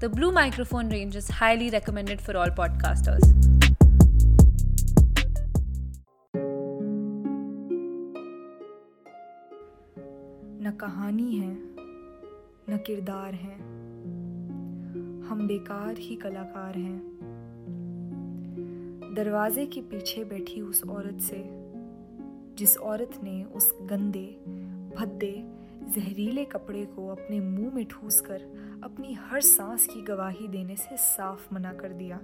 The Blue microphone range is highly recommended for all podcasters. न कहानी है न किरदार है हम बेकार ही कलाकार हैं दरवाजे के पीछे बैठी उस औरत से जिस औरत ने उस गंदे भद्दे जहरीले कपड़े को अपने मुँह में ठूस कर अपनी हर सांस की गवाही देने से साफ़ मना कर दिया।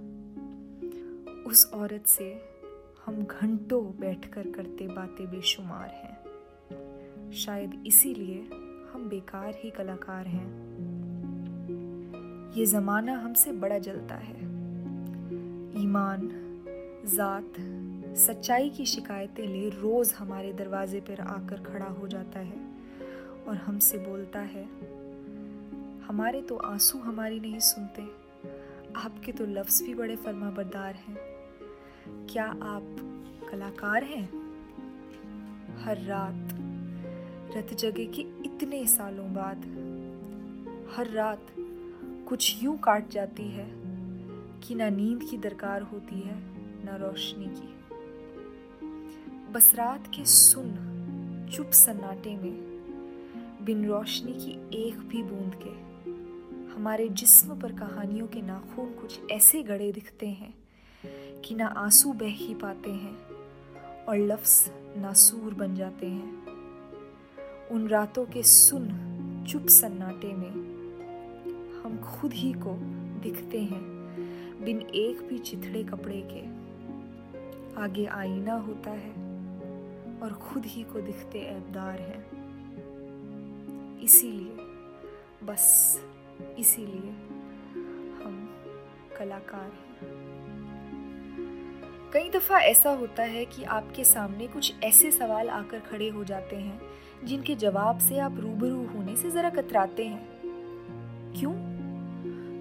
उस औरत से हम घंटों बैठकर करते बातें बेशुमार हैं। शायद इसीलिए हम बेकार ही कलाकार हैं। ये ज़माना हमसे बड़ा जलता है। ईमान, ज़ात, सच्चाई की शिकायतें ले रोज़ हमारे दरवाजे पर आकर खड़ा हो जाता है। और हमसे बोलता है, हमारे तो आँसू हमारी नहीं सुनते। आपके तो लफ्ज़ भी बड़े फर्मा बरदार हैं। क्या आप कलाकार हैं? हर रात, रत जगे के इतने सालों बाद, हर रात कुछ यूँ काट जाती है कि ना नींद की दरकार होती है, ना रोशनी की। बस रात के सुन, चुप सन्नाटे में बिन रोशनी की एक भी बूंद के। हमारे जिस्म पर कहानियों के नाखून कुछ ऐसे गड़े दिखते हैं कि ना आँसू बह ही पाते हैं और लफ्स नासूर बन जाते हैं। उन रातों के सुन, चुप सन्नाटे में हम खुद ही को दिखते हैं बिन एक भी चिथड़े कपड़े के। आगे आईना होता है और खुद ही को दिखते ऐबदार हैं। इसीलिए, बस इसीलिए हम कलाकार हैं। कई दफ़ा ऐसा होता है कि आपके सामने कुछ ऐसे सवाल आकर खड़े हो जाते हैं, जिनके जवाब से आप रूबरू होने से ज़रा कतराते हैं। क्यों?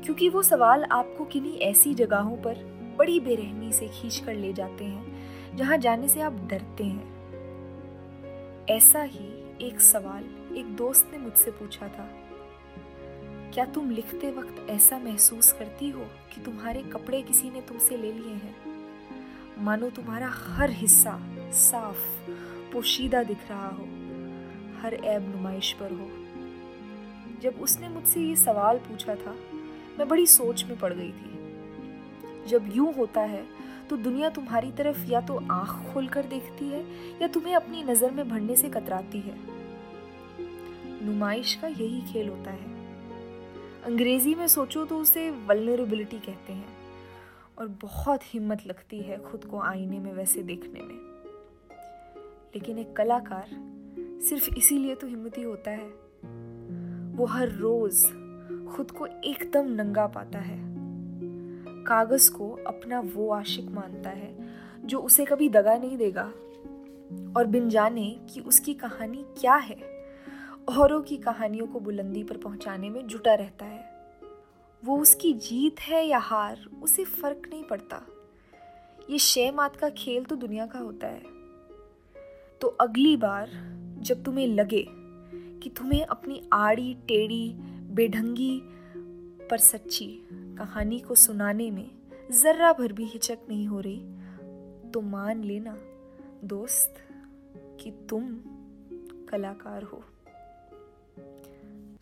क्योंकि वो सवाल आपको किन्हीं ऐसी जगहों पर बड़ी बेरहमी से खींच कर ले जाते हैं, जहाँ जाने से आप डरते हैं। ऐसा ही एक सवाल एक दोस्त ने मुझसे पूछा था, क्या तुम लिखते वक्त ऐसा महसूस करती हो कि तुम्हारे कपड़े किसी ने तुमसे ले लिए हैं? मानो तुम्हारा हर हिस्सा साफ़, पोशीदा दिख रहा हो, हर ऐब नुमाइश पर हो? जब उसने मुझसे ये सवाल पूछा था, मैं बड़ी सोच में पड़ गई थी। जब यूँ होता है तो दुनिया तुम्हारी तरफ़ या तो आँख खोलकर देखती है या तुम्हें अपनी नज़र में भरने से कतराती है। नुमाइश का यही खेल होता है। अंग्रेज़ी में सोचो तो उसे वलनरेबिलिटी कहते हैं और बहुत हिम्मत लगती है खुद को आईने में वैसे देखने में। लेकिन एक कलाकार सिर्फ़ इसीलिए तो हिम्मती होता है। वो हर रोज खुद को एकदम नंगा पाता है। कागज़ को अपना वो आशिक मानता है जो उसे कभी दगा नहीं देगा और बिन जाने कि उसकी कहानी क्या है। औरों की कहानियों को बुलंदी पर पहुँचाने में जुटा रहता है। वो उसकी जीत है या हार, उसे फ़र्क नहीं पड़ता। ये शे मात का खेल तो दुनिया का होता है। तो अगली बार जब तुम्हें लगे कि तुम्हें अपनी आड़ी, टेढ़ी, बेढंगी पर सच्ची कहानी को सुनाने में जर्रा भर भी हिचक नहीं हो रही तो मान लेना दोस्त कि तुम कलाकार हो।